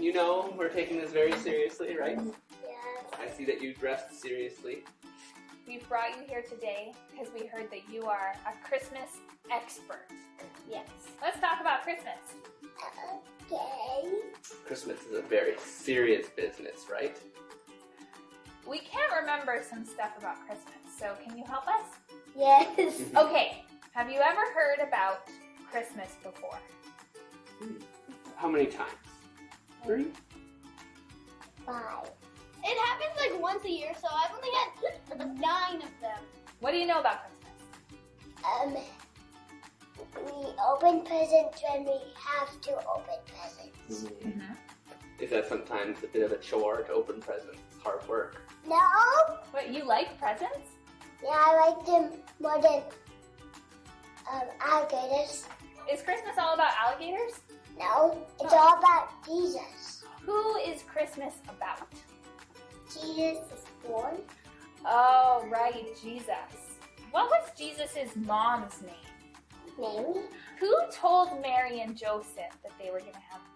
All right, you know we're taking this very seriously, right? Yes. I see that you dressed seriously. We've brought you here today because we heard that you are a Christmas expert. Yes. Let's talk about Christmas. Okay. Christmas is a very serious business, right? We can't remember some stuff about Christmas, so can you help us? Yes. Okay, have you ever heard about Christmas before? Hmm. How many times? Three? Five. It happens like once a year, so I've only had nine of them. What do you know about Christmas? Um, we open presents when we have to open presents. Mm-hmm. Is that sometimes a bit of a chore to open presents? It's hard work. No. What, you like presents? Yeah, I like them more than um, alligators. Is Christmas all about alligators? No, it's all about Jesus. Who is Christmas about? Jesus is born. Oh, right, Jesus. What was Jesus' mom's name? Mary. Who told Mary and Joseph that they were going to have a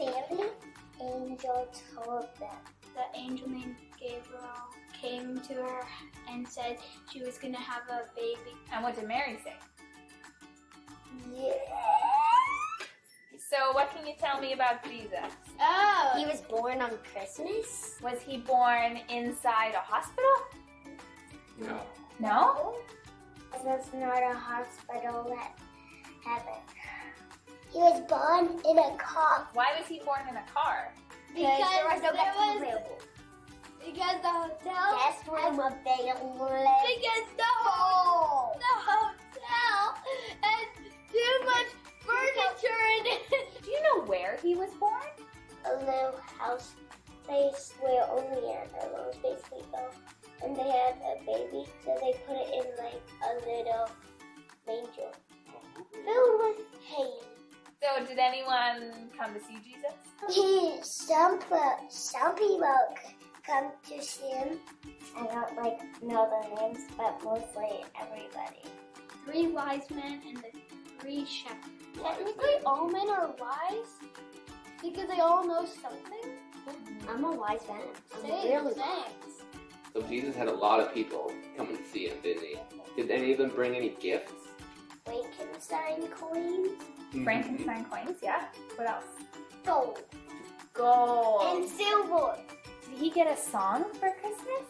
baby? Family. Angel told them. The angel named Gabriel came to her and said she was gonna have a baby. And what did Mary say? Yeah. So, what can you tell me about Jesus? Oh, He was born on Christmas. Was he born inside a hospital? No. No? That's not a hospital at heaven. He was born in a car. Why was he born in a car? because there was no there was available. because the hotel Guest room available. because the whole the hotel had too much furniture in it. Do you know where he was born? A little house place where only animals basically go. And they had a baby, so they put it in like a little manger filled with hay. So, did anyone come to see Jesus? Some, some people come to see him. I don't like know the names, but mostly everybody. Three wise men and the three shepherds. Technically, all men are wise because they all know something. I'm a wise man. I'm Same, really same. So Jesus had a lot of people come and see him, didn't he? Did any of them bring any gifts? Frankenstein coins, mm-hmm. Frankenstein coins, yeah. What else? gold, Gold. and silver. Did he get a song for Christmas?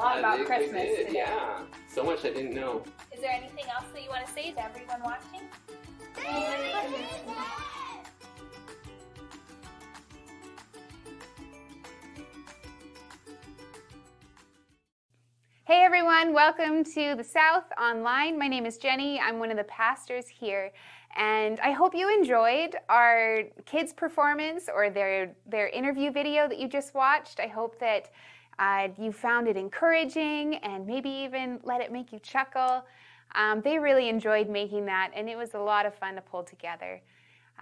Lot about think we Christmas did, today. Yeah. So much I didn't know. Is there anything else that you want to say to everyone watching? Hey everyone, welcome to the South Online. My name is Jenny. I'm one of the pastors here, and I hope you enjoyed our kids' performance or their their interview video that you just watched. I hope that uh, you found it encouraging and maybe even let it make you chuckle. Um, they really enjoyed making that, and it was a lot of fun to pull together.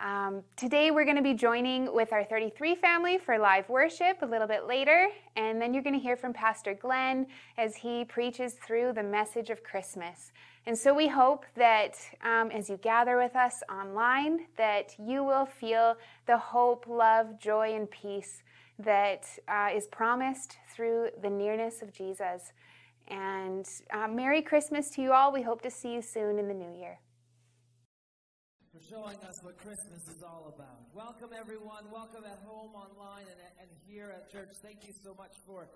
Um, today, we're going to be joining with our 33 family for live worship a little bit later, and then you're going to hear from Pastor Glenn as he preaches through the message of Christmas. And so we hope that um, as you gather with us online, that you will feel the hope, love, joy, and peace that uh, is promised through the nearness of Jesus. And uh, Merry Christmas to you all. We hope to see you soon in the new year. for showing us what Christmas is all about. Welcome, everyone. Welcome at home, online, and, and here at church. Thank you so much for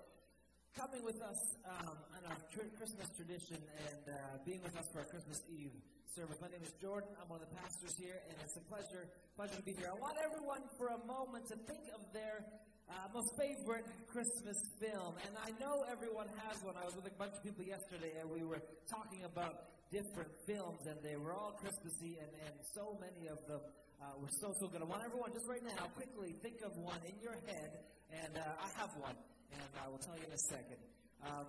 coming with us um, on our Christmas tradition and uh, being with us for our Christmas Eve service. My name is Jordan. I'm one of the pastors here, and it's a pleasure, pleasure to be here. I want everyone for a moment to think of their uh, most favorite Christmas film, and I know everyone has one. I was with a bunch of people yesterday, and we were talking about different films, and they were all Christmassy, and, and so many of them uh, were so, so good. I want everyone just right now, quickly think of one in your head, and uh, I have one, and I will tell you in a second. Um,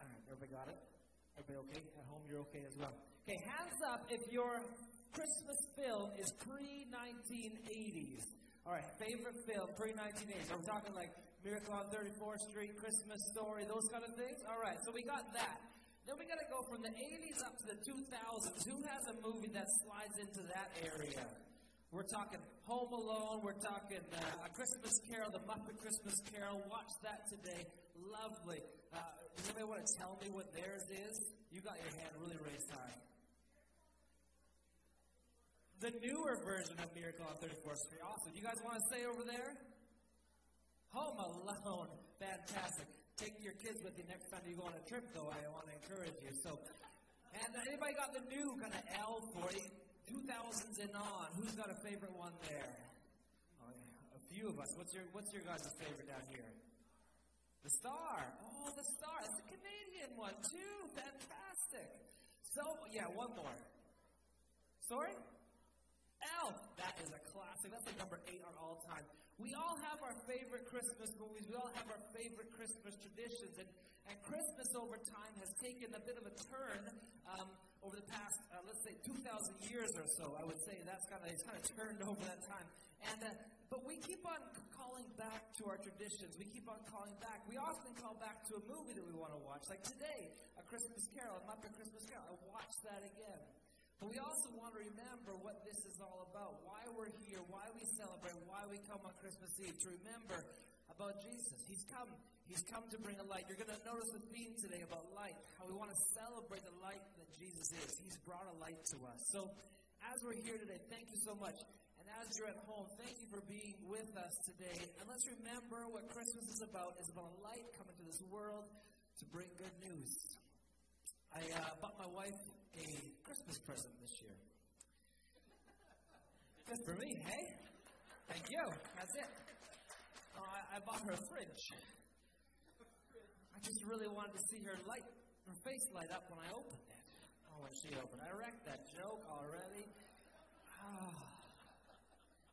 all right, everybody got it? Everybody okay? At home, you're okay as well. Okay, hands up if your Christmas film is pre 1980s. All right, favorite film pre 1980s. Are we talking like Miracle on 34th Street, Christmas Story, those kind of things? All right, so we got that. Then we got to go from the 80s up to the 2000s. Who has a movie that slides into that area? We're talking Home Alone. We're talking uh, A Christmas Carol, The Muppet Christmas Carol. Watch that today. Lovely. Uh, anybody want to tell me what theirs is? You got your hand really raised high. The newer version of Miracle on 34th Street. Awesome. Do you guys want to stay over there? Home Alone. Fantastic. Take your kids with you next time you go on a trip, though. I want to encourage you. So, and anybody got the new kind of L for you? 2000s and on. Who's got a favorite one there? Oh, yeah. A few of us. What's your What's your guys' favorite down here? The Star. Oh, the Star. It's a Canadian one too. Fantastic. So yeah, one more. Sorry. Elf. That is a classic. That's like number eight on all time. We all have our favorite Christmas movies. We all have our favorite Christmas traditions. And, and Christmas over time has taken a bit of a turn um, over the past, uh, let's say, 2,000 years or so. I would say that's kind of, it's kind of turned over that time. And, uh, but we keep on calling back to our traditions. We keep on calling back. We often call back to a movie that we want to watch. Like today, A Christmas Carol, A Muppet Christmas Carol. I watched that again. But we also want to remember what this is all about, why we're here, why we celebrate, why we come on Christmas Eve, to remember about Jesus. He's come. He's come to bring a light. You're going to notice the theme today about light, how we want to celebrate the light that Jesus is. He's brought a light to us. So, as we're here today, thank you so much. And as you're at home, thank you for being with us today. And let's remember what Christmas is about. It's about light coming to this world to bring good news. I uh, bought my wife a Christmas present this year. Just for me, hey? Thank you. That's it. Oh, I, I bought her a fridge. I just really wanted to see her light, her face light up when I opened it. Oh, when she opened, it. I wrecked that joke already. Oh.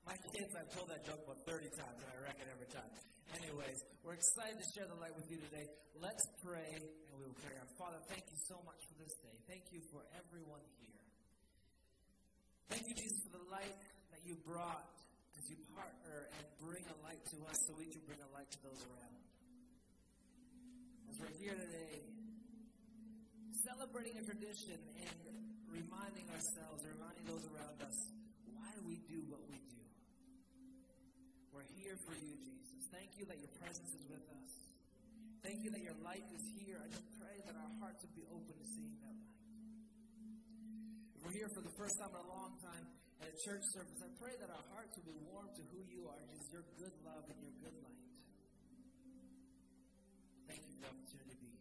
My kids, I've told that joke about 30 times, and I wreck it every time. Anyways, we're excited to share the light with you today. Let's pray, and we will carry on. Father, thank you so much for this day. Thank you for everyone here. Thank you, Jesus, for the light that you brought as you partner and bring a light to us so we can bring a light to those around. As we're here today, celebrating a tradition and reminding ourselves, reminding those around us, why do we do what we? We're here for you, Jesus. Thank you that your presence is with us. Thank you that your light is here. I just pray that our hearts would be open to seeing that light. If we're here for the first time in a long time at a church service, I pray that our hearts will be warm to who you are, Jesus, your good love and your good light. Thank you for the opportunity to be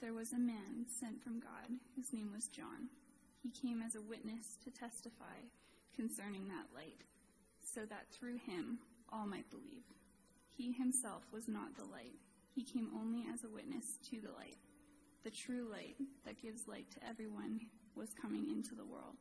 There was a man sent from God whose name was John. He came as a witness to testify concerning that light, so that through him all might believe. He himself was not the light, he came only as a witness to the light. The true light that gives light to everyone was coming into the world.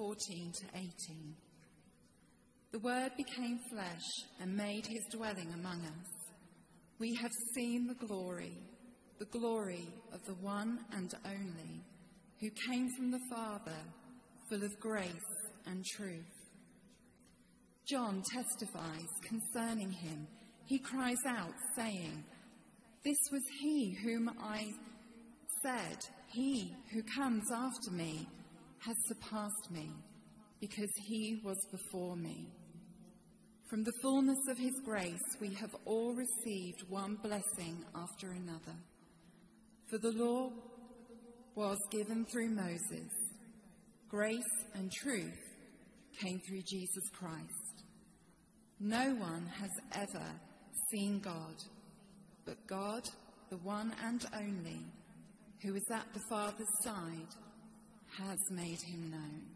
14 to 18. The Word became flesh and made his dwelling among us. We have seen the glory, the glory of the one and only, who came from the Father, full of grace and truth. John testifies concerning him. He cries out, saying, This was he whom I said, He who comes after me has surpassed me, because he was before me. From the fullness of his grace, we have all received one blessing after another. For the law was given through Moses, grace and truth came through Jesus Christ. No one has ever seen God, but God, the one and only, who is at the Father's side, has made him known.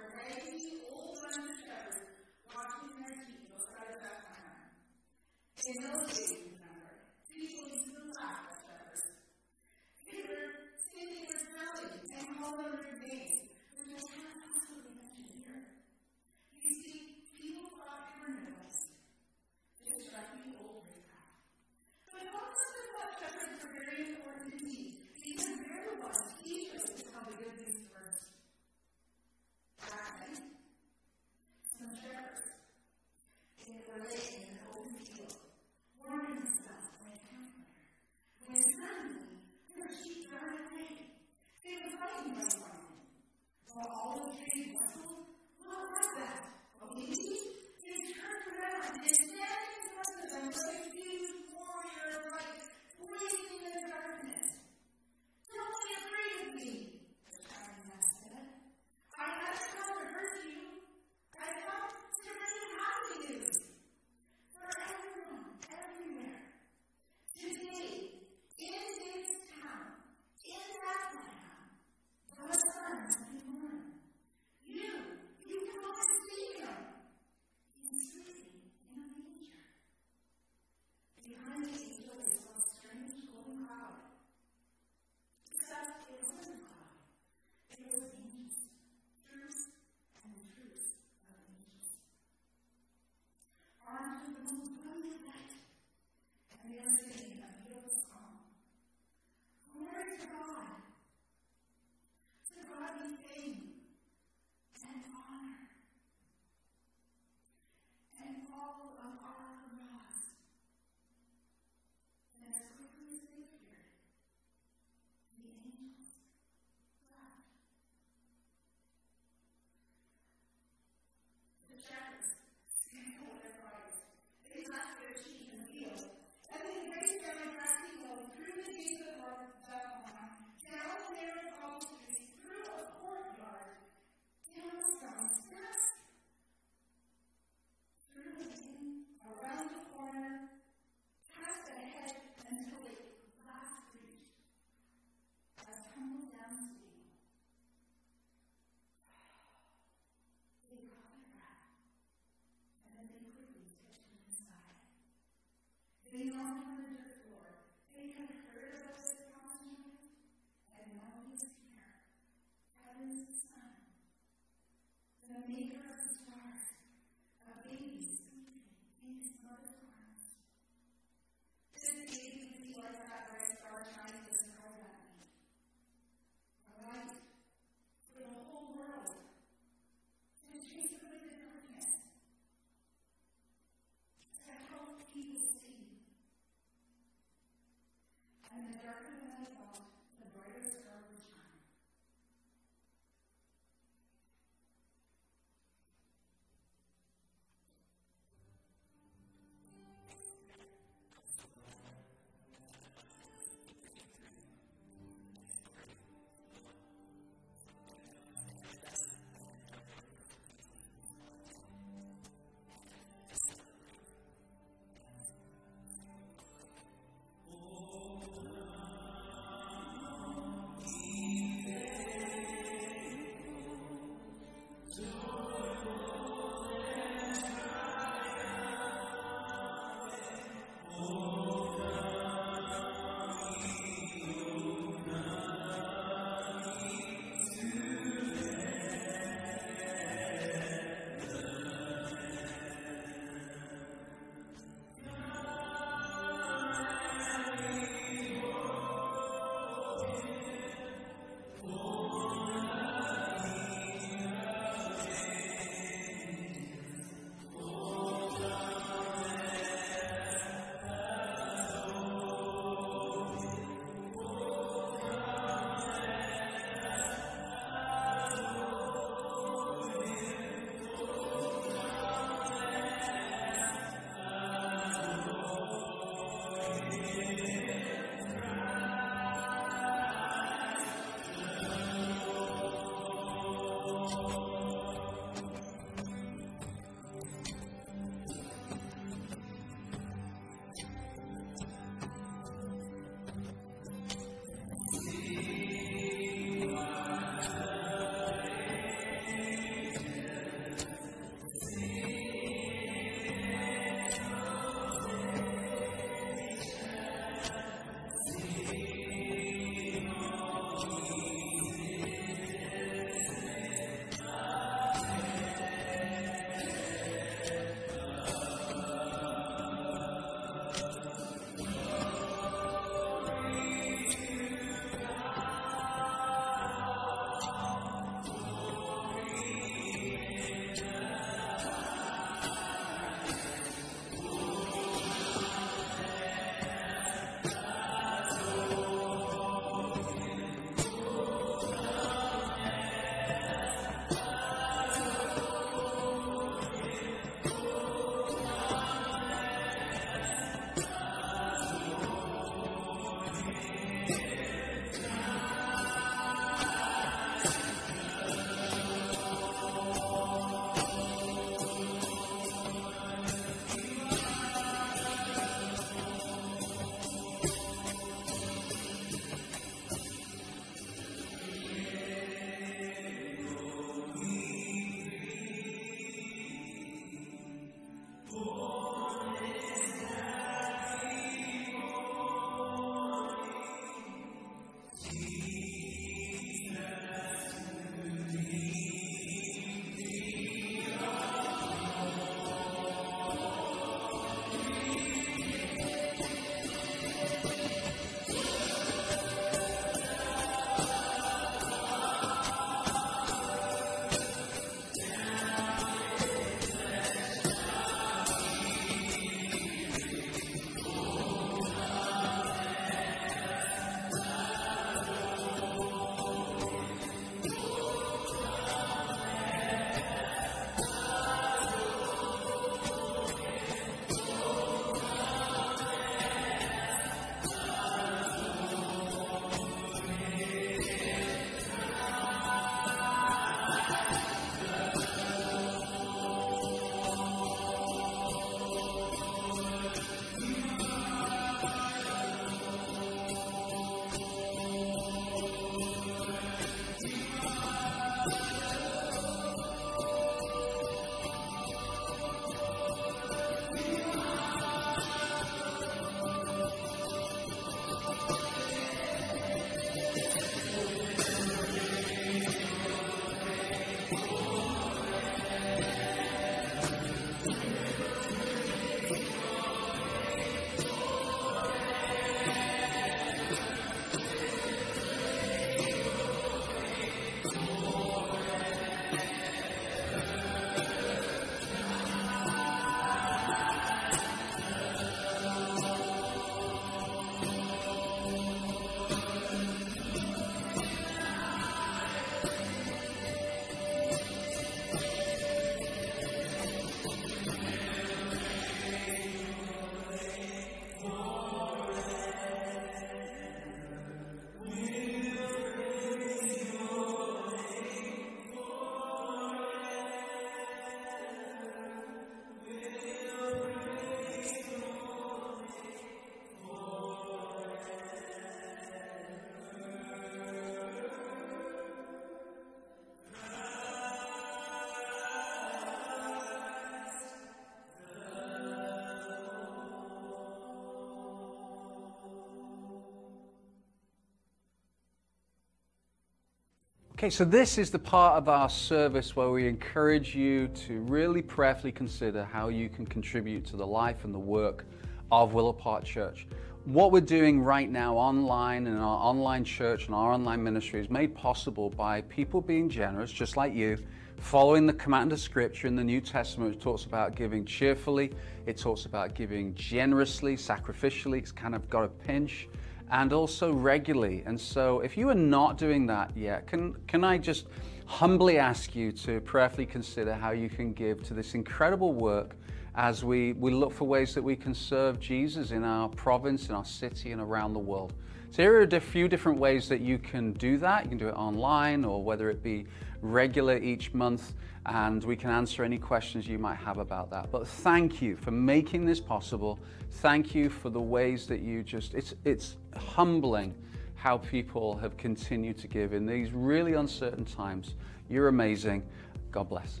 Okay, so this is the part of our service where we encourage you to really prayerfully consider how you can contribute to the life and the work of Willow Park Church. What we're doing right now online in our online church and our online ministry is made possible by people being generous, just like you, following the command of Scripture in the New Testament, which talks about giving cheerfully, it talks about giving generously, sacrificially, it's kind of got a pinch and also regularly. And so, if you are not doing that yet, can, can I just humbly ask you to prayerfully consider how you can give to this incredible work as we, we look for ways that we can serve Jesus in our province, in our city, and around the world? So, here are a few different ways that you can do that. You can do it online or whether it be regular each month, and we can answer any questions you might have about that. But thank you for making this possible. Thank you for the ways that you just, it's, it's humbling how people have continued to give in these really uncertain times. You're amazing. God bless.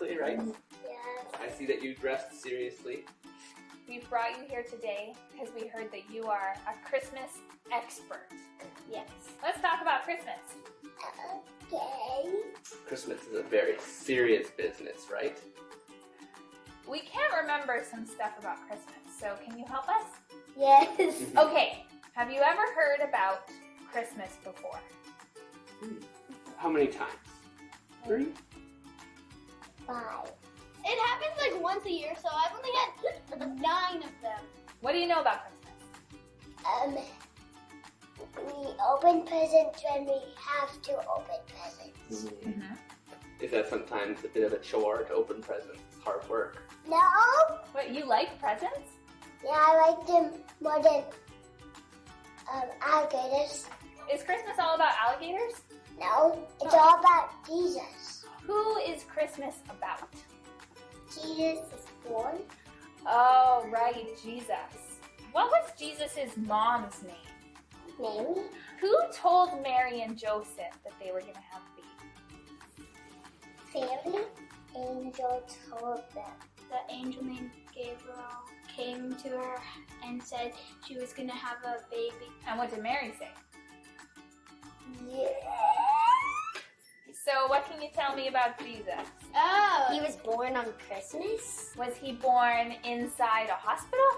Seriously, right? Yes. I see that you dressed seriously. We've brought you here today because we heard that you are a Christmas expert. Yes. Let's talk about Christmas. Okay. Christmas is a very serious business, right? We can't remember some stuff about Christmas, so can you help us? Yes. Mm-hmm. Okay, have you ever heard about Christmas before? How many times? Three? Five. It happens like once a year, so I've only had nine of them. What do you know about Christmas? Um, we open presents when we have to open presents. Mm-hmm. Is that sometimes a bit of a chore to open presents? It's hard work. No. What, you like presents? Yeah, I like them more than um, alligators. Is Christmas all about alligators? No, it's all about Jesus. Who is Christmas about? Jesus is born. Oh, right, Jesus. What was Jesus' mom's name? Mary. Who told Mary and Joseph that they were going to have a baby? Fairy angel told them. The angel named Gabriel came to her and said she was gonna have a baby. And what did Mary say? Yeah. So, what can you tell me about Jesus? Oh, He was born on Christmas. Was he born inside a hospital?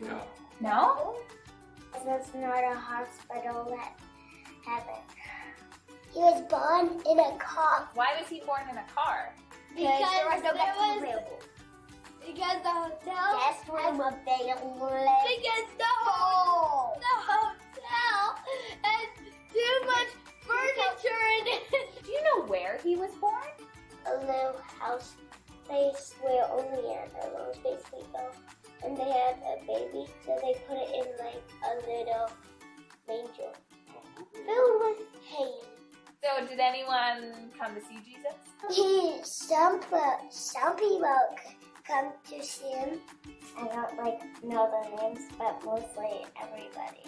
No. No? That's not a hospital at heaven. He was born in a car. Why was he born in a car? because there was no there was available. because the hotel Guest room available. because the whole the hotel had too much furniture in it. Do you know where he was born? A little house place where only animals basically go. And they had a baby, so they put it in like a little manger filled with hay. So, did anyone come to see Jesus? He, some, pe- some people come to see him. I don't like know the names, but mostly everybody.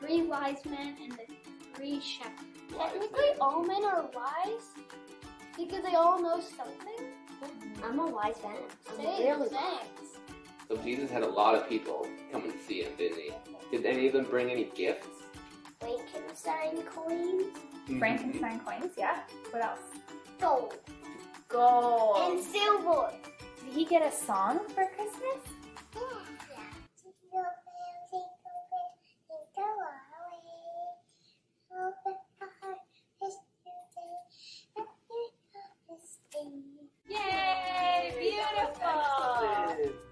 Three wise men and the three shepherds. Technically, all men are wise because they all know something. I'm a wise man. I'm Same, really same. wise. So Jesus had a lot of people come and see him, didn't he? Did any of them bring any gifts? Frankenstein coins, mm-hmm. Frankenstein coins, yeah. What else? gold, Gold. and silver. Did he get a song for Christmas? Beautiful.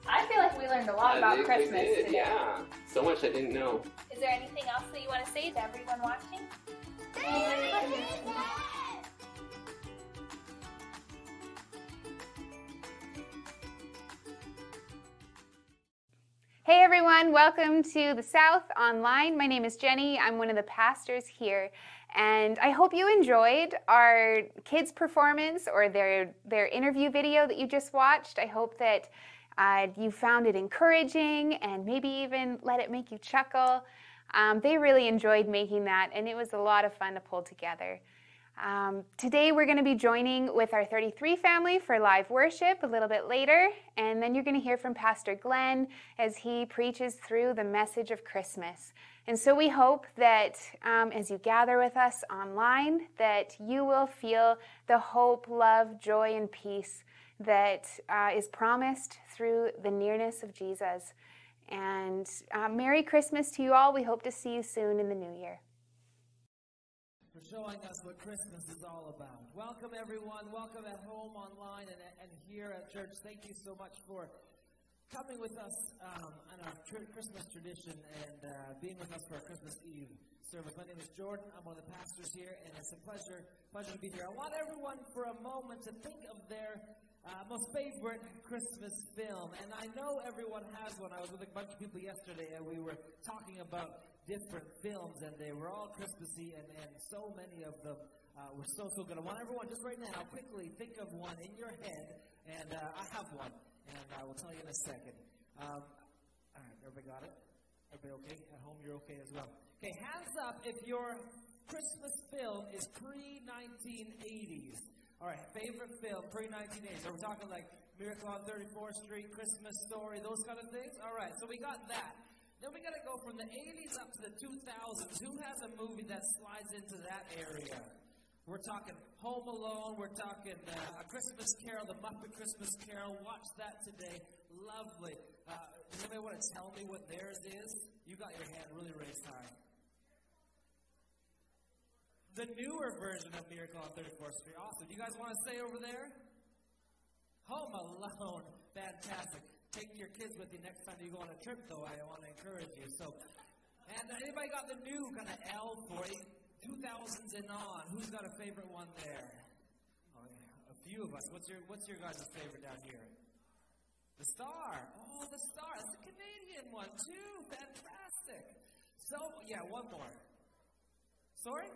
I feel like we learned a lot I about think Christmas did, today. Yeah. So much I didn't know. Is there anything else that you want to say to everyone watching? Hey everyone. Welcome to the South Online. My name is Jenny. I'm one of the pastors here. And I hope you enjoyed our kids' performance or their, their interview video that you just watched. I hope that uh, you found it encouraging and maybe even let it make you chuckle. Um, they really enjoyed making that, and it was a lot of fun to pull together. Um, today, we're going to be joining with our 33 family for live worship a little bit later, and then you're going to hear from Pastor Glenn as he preaches through the message of Christmas. And so we hope that um, as you gather with us online, that you will feel the hope, love, joy, and peace that uh, is promised through the nearness of Jesus. And uh, Merry Christmas to you all. We hope to see you soon in the new year. For showing us what Christmas is all about. Welcome, everyone. Welcome at home, online, and, and here at church. Thank you so much for coming with us um, on our Christmas tradition and uh, being with us for our Christmas Eve service. My name is Jordan. I'm one of the pastors here, and it's a pleasure, pleasure to be here. I want everyone for a moment to think of their uh, most favorite Christmas film, and I know everyone has one. I was with a bunch of people yesterday, and we were talking about different films, and they were all Christmassy, and, and so many of them uh, were so, so good. I want everyone just right now, quickly think of one in your head, and uh, I have one, and I will tell you in a second. Um, all right, everybody got it? Everybody okay? At home, you're okay as well. Okay, hands up if your Christmas film is pre 1980s. All right, favorite film, pre 1980s. Are we talking like Miracle on 34th Street, Christmas Story, those kind of things? All right, so we got that. Then we got to go from the 80s up to the 2000s. Who has a movie that slides into that area? We're talking Home Alone. We're talking uh, A Christmas Carol, The Muppet Christmas Carol. Watch that today. Lovely. Uh, does anybody want to tell me what theirs is? You got your hand really raised high the newer version of Miracle on 34th Street. Awesome. Do you guys want to stay over there? Home Alone. Fantastic. Take your kids with you next time you go on a trip, though. I want to encourage you. So, and anybody got the new kind of L for you? 2000s and on. Who's got a favorite one there? Oh, yeah. A few of us. What's your What's your guys' favorite down here? The Star. Oh, the Star. That's a Canadian one too. Fantastic. So, yeah, one more. Sorry?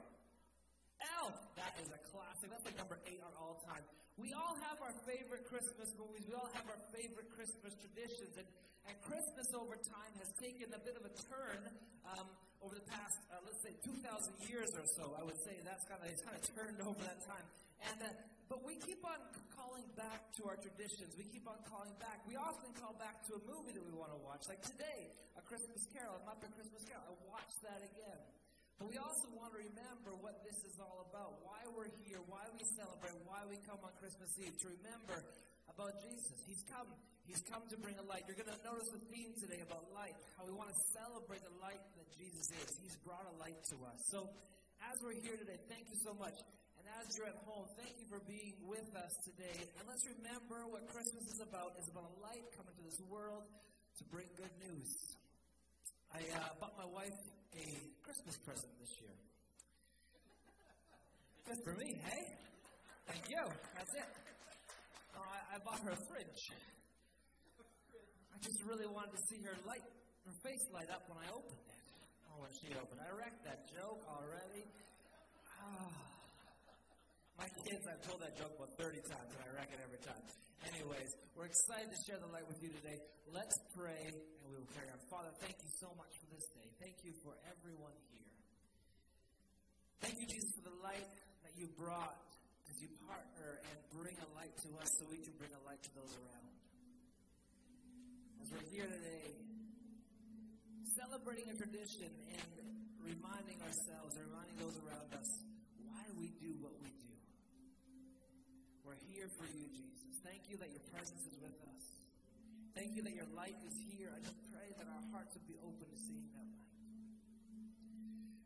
Elf. That is a classic. That's like number eight on all time. We all have our favorite Christmas movies. We all have our favorite Christmas traditions. And, and Christmas over time has taken a bit of a turn um, over the past, uh, let's say, 2,000 years or so. I would say that's kind of, it's kind of turned over that time. And, uh, but we keep on calling back to our traditions. We keep on calling back. We often call back to a movie that we want to watch. Like today, A Christmas Carol, A Muppet Christmas Carol. I watched that again. But we also want to remember what this is all about, why we're here, why we celebrate, why we come on Christmas Eve, to remember about Jesus. He's come. He's come to bring a light. You're going to notice the theme today about light, how we want to celebrate the light that Jesus is. He's brought a light to us. So, as we're here today, thank you so much. And as you're at home, thank you for being with us today. And let's remember what Christmas is about. It's about a light coming to this world to bring good news. I uh, bought my wife a Christmas present this year. Good for me, hey? Thank you. That's it. Oh, I, I bought her a fridge. I just really wanted to see her light, her face light up when I opened it. Oh, when she opened, I wrecked that joke already. Oh. My kids, I've told that joke about 30 times, and I wreck it every time. Anyways, we're excited to share the light with you today. Let's pray, and we will carry on. Father, thank you so much for this day. Thank you for everyone here. Thank you, Jesus, for the light that you brought as you partner and bring a light to us so we can bring a light to those around. As we're here today, celebrating a tradition and reminding ourselves, and reminding those around us, why we do what we do. Here for you, Jesus. Thank you that your presence is with us. Thank you that your light is here. I just pray that our hearts would be open to seeing that light.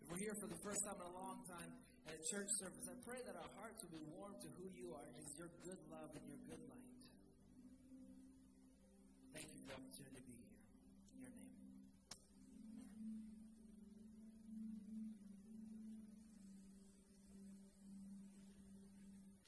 If we're here for the first time in a long time at a church service, I pray that our hearts will be warm to who you are, Jesus, your good love and your good light. Thank you for the opportunity to be here. In your name.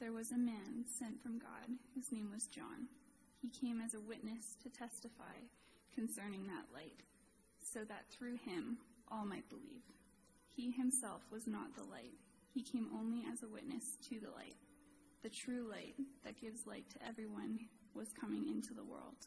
There was a man sent from God whose name was John. He came as a witness to testify concerning that light, so that through him all might believe. He himself was not the light, he came only as a witness to the light. The true light that gives light to everyone was coming into the world.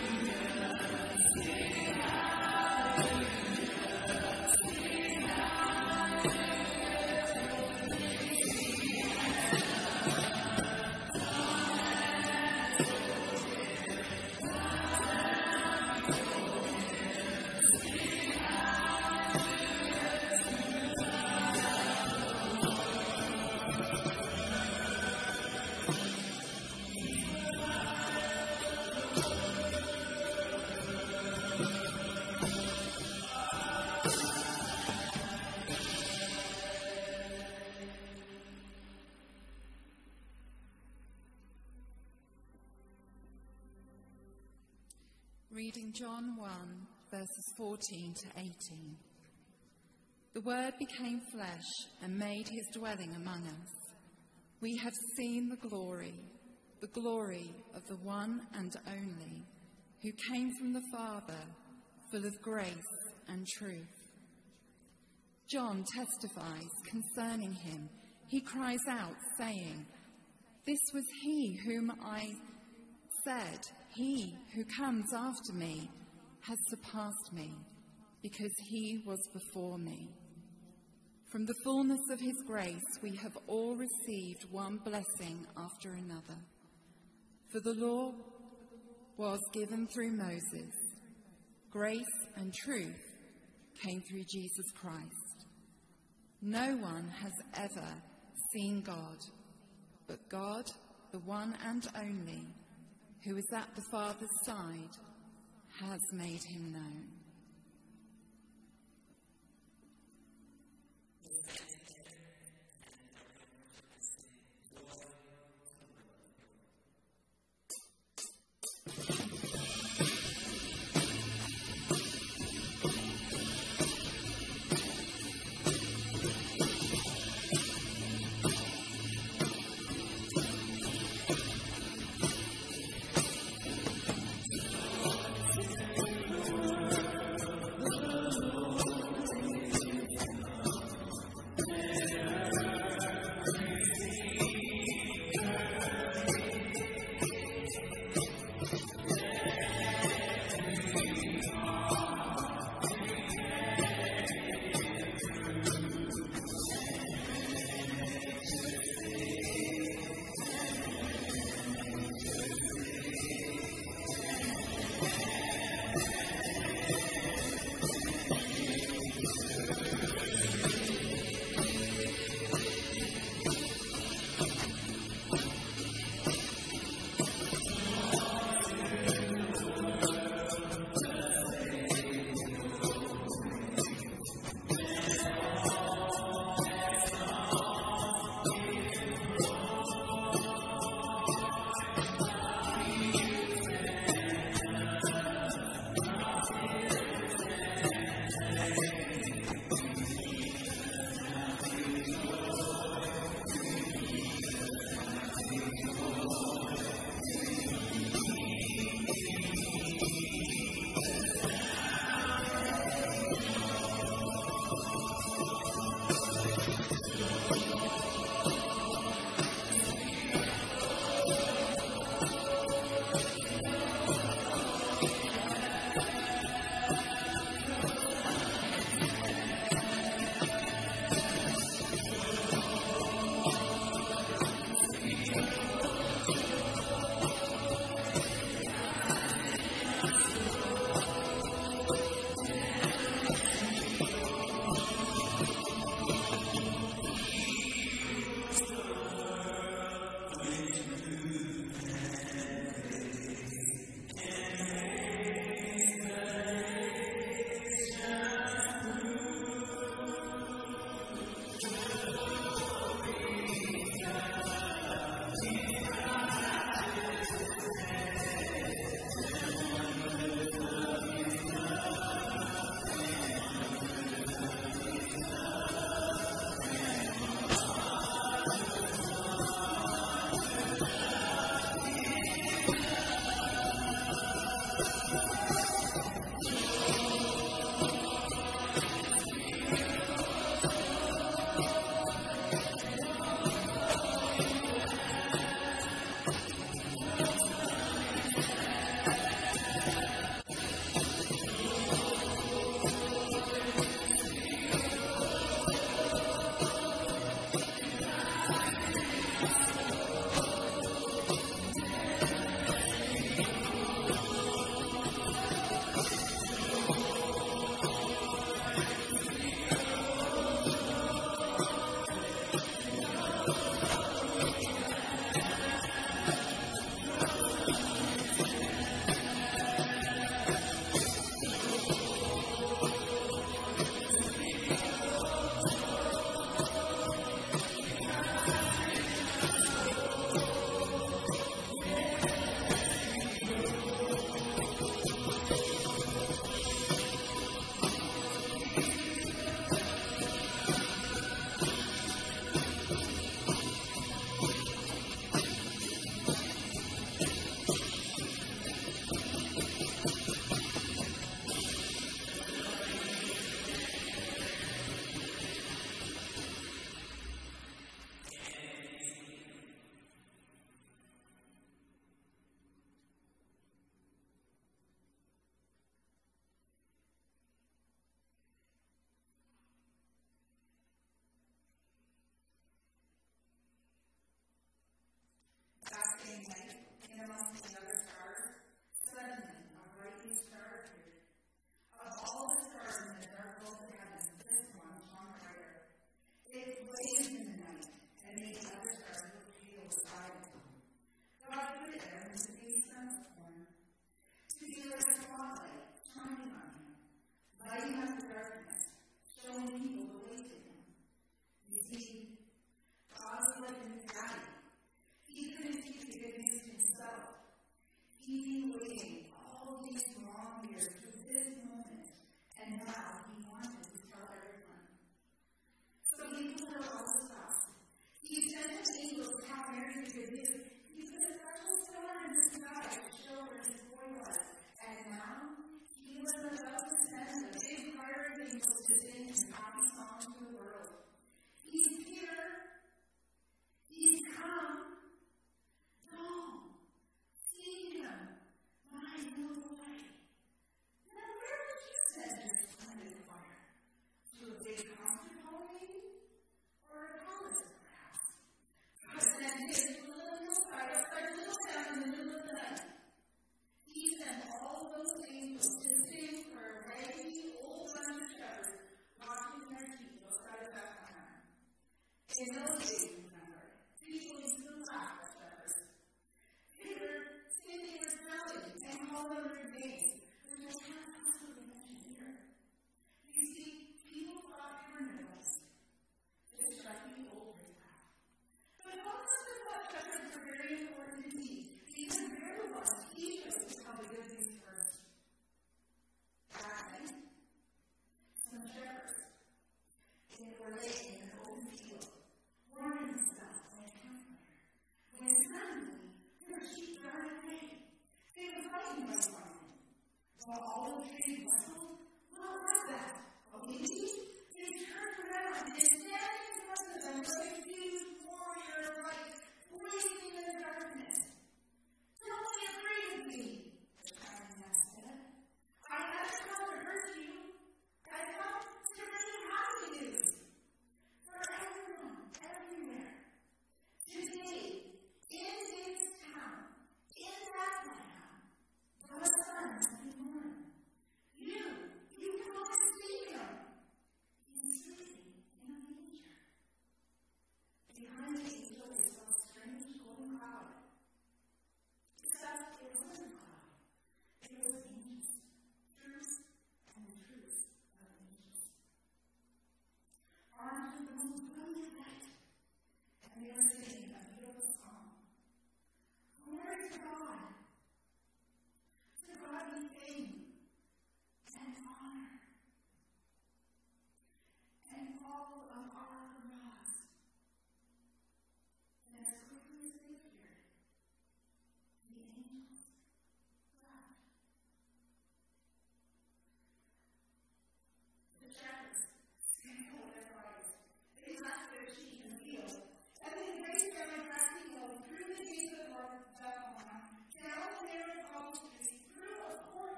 14 to 18. The Word became flesh and made his dwelling among us. We have seen the glory, the glory of the one and only, who came from the Father, full of grace and truth. John testifies concerning him. He cries out, saying, This was he whom I said, He who comes after me has surpassed me, because he was before me. From the fullness of his grace, we have all received one blessing after another. For the law was given through Moses, grace and truth came through Jesus Christ. No one has ever seen God, but God, the one and only, who is at the Father's side, has made him known.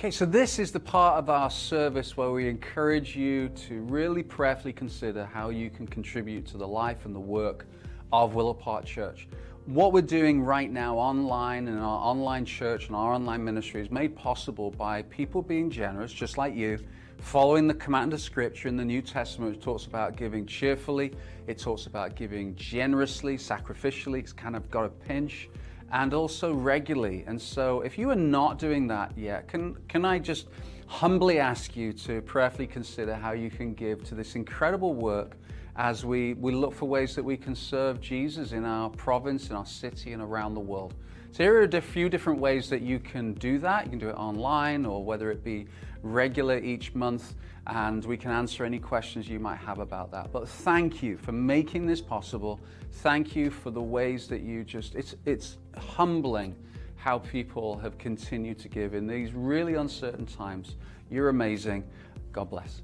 Okay, so this is the part of our service where we encourage you to really prayerfully consider how you can contribute to the life and the work of Willow Park Church. What we're doing right now online in our online church and our online ministry is made possible by people being generous, just like you, following the command of Scripture in the New Testament, which talks about giving cheerfully, it talks about giving generously, sacrificially, it's kind of got a pinch and also regularly. And so, if you are not doing that yet, can, can I just humbly ask you to prayerfully consider how you can give to this incredible work as we, we look for ways that we can serve Jesus in our province, in our city, and around the world? So, here are a few different ways that you can do that. You can do it online, or whether it be regular each month, and we can answer any questions you might have about that. But thank you for making this possible. Thank you for the ways that you just, it's, it's humbling how people have continued to give in these really uncertain times. You're amazing. God bless.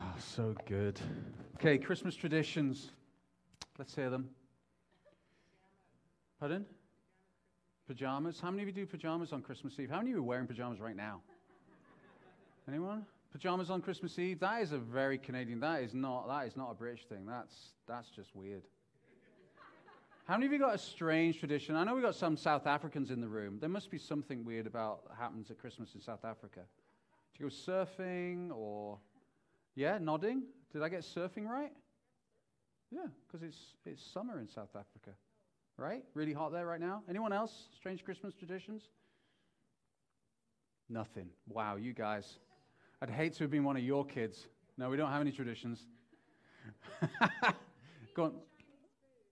Oh, so good. Okay, Christmas traditions. Let's hear them. Pardon? Pajamas. How many of you do pajamas on Christmas Eve? How many of you are wearing pajamas right now? Anyone? Pajamas on Christmas Eve? That is a very Canadian. That is not. That is not a British thing. That's that's just weird. How many of you got a strange tradition? I know we got some South Africans in the room. There must be something weird about happens at Christmas in South Africa. Do you go surfing or yeah, nodding? Did I get surfing right? Yeah, because it's it's summer in South Africa, right? Really hot there right now. Anyone else? Strange Christmas traditions? Nothing. Wow, you guys. I'd hate to have been one of your kids. No, we don't have any traditions. Go on.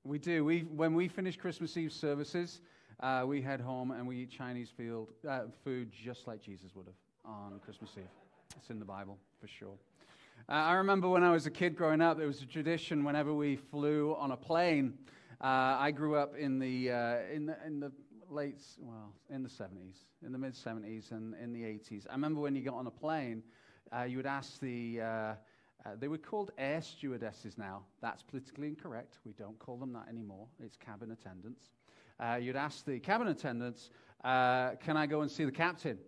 We do. We, when we finish Christmas Eve services, uh, we head home and we eat Chinese field, uh, food just like Jesus would have on Christmas Eve. It's in the Bible, for sure. Uh, I remember when I was a kid growing up, there was a tradition whenever we flew on a plane. Uh, I grew up in the, uh, in the, in the late, well, in the 70s, in the mid 70s and in the 80s. I remember when you got on a plane, uh, you would ask the, uh, uh, they were called air stewardesses now. That's politically incorrect. We don't call them that anymore. It's cabin attendants. You'd ask the cabin attendants, Can I go and see the captain?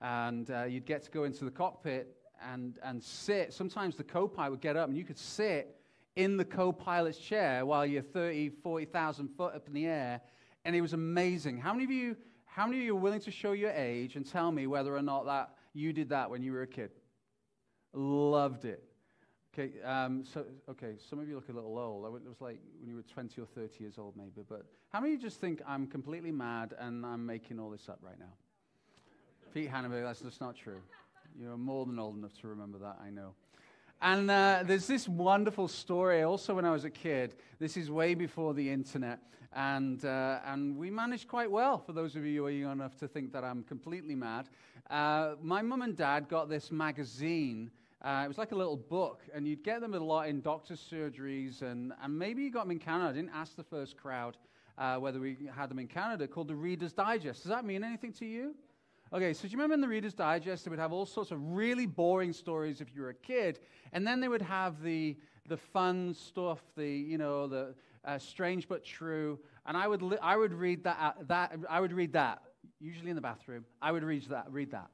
And you'd get to go into the cockpit and, and sit. Sometimes the co pilot would get up and you could sit in the co pilot's chair while you're 30, 40,000 foot up in the air. And it was amazing. How many of you, how many of you are willing to show your age and tell me whether or not that you did that when you were a kid? Loved it. Okay, um, so okay, some of you look a little old. It was like when you were 20 or 30 years old, maybe. But how many of you just think I'm completely mad and I'm making all this up right now? Pete Hannibal, that's just not true. You're more than old enough to remember that, I know. And uh, there's this wonderful story. Also, when I was a kid, this is way before the internet, and uh, and we managed quite well. For those of you who are young enough to think that I'm completely mad, uh, my mum and dad got this magazine. Uh, it was like a little book, and you'd get them a lot in doctor's surgeries, and, and maybe you got them in Canada. I didn't ask the first crowd uh, whether we had them in Canada, called the Reader's Digest. Does that mean anything to you? Okay, so do you remember in the Reader's Digest, they would have all sorts of really boring stories if you were a kid, and then they would have the, the fun stuff, the, you know, the uh, strange but true, and I would, li- I would read that, uh, that, I would read that, usually in the bathroom. I would read that, read that.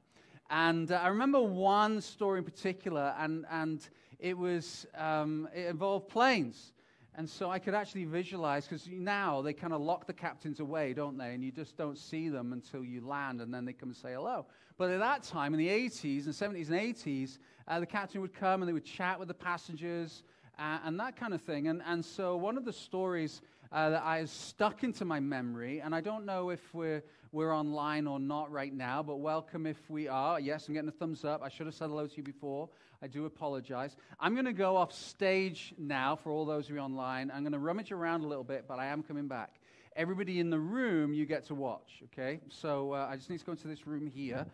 And uh, I remember one story in particular, and, and it, was, um, it involved planes. And so I could actually visualize, because now they kind of lock the captains away, don't they? And you just don't see them until you land, and then they come and say hello. But at that time, in the 80s and 70s and 80s, uh, the captain would come and they would chat with the passengers uh, and that kind of thing. And, and so one of the stories uh, that I has stuck into my memory, and I don't know if we're, we're online or not right now, but welcome if we are. Yes, I'm getting a thumbs up. I should have said hello to you before. I do apologize. I'm going to go off stage now for all those of you online. I'm going to rummage around a little bit, but I am coming back. Everybody in the room, you get to watch, okay? So uh, I just need to go into this room here,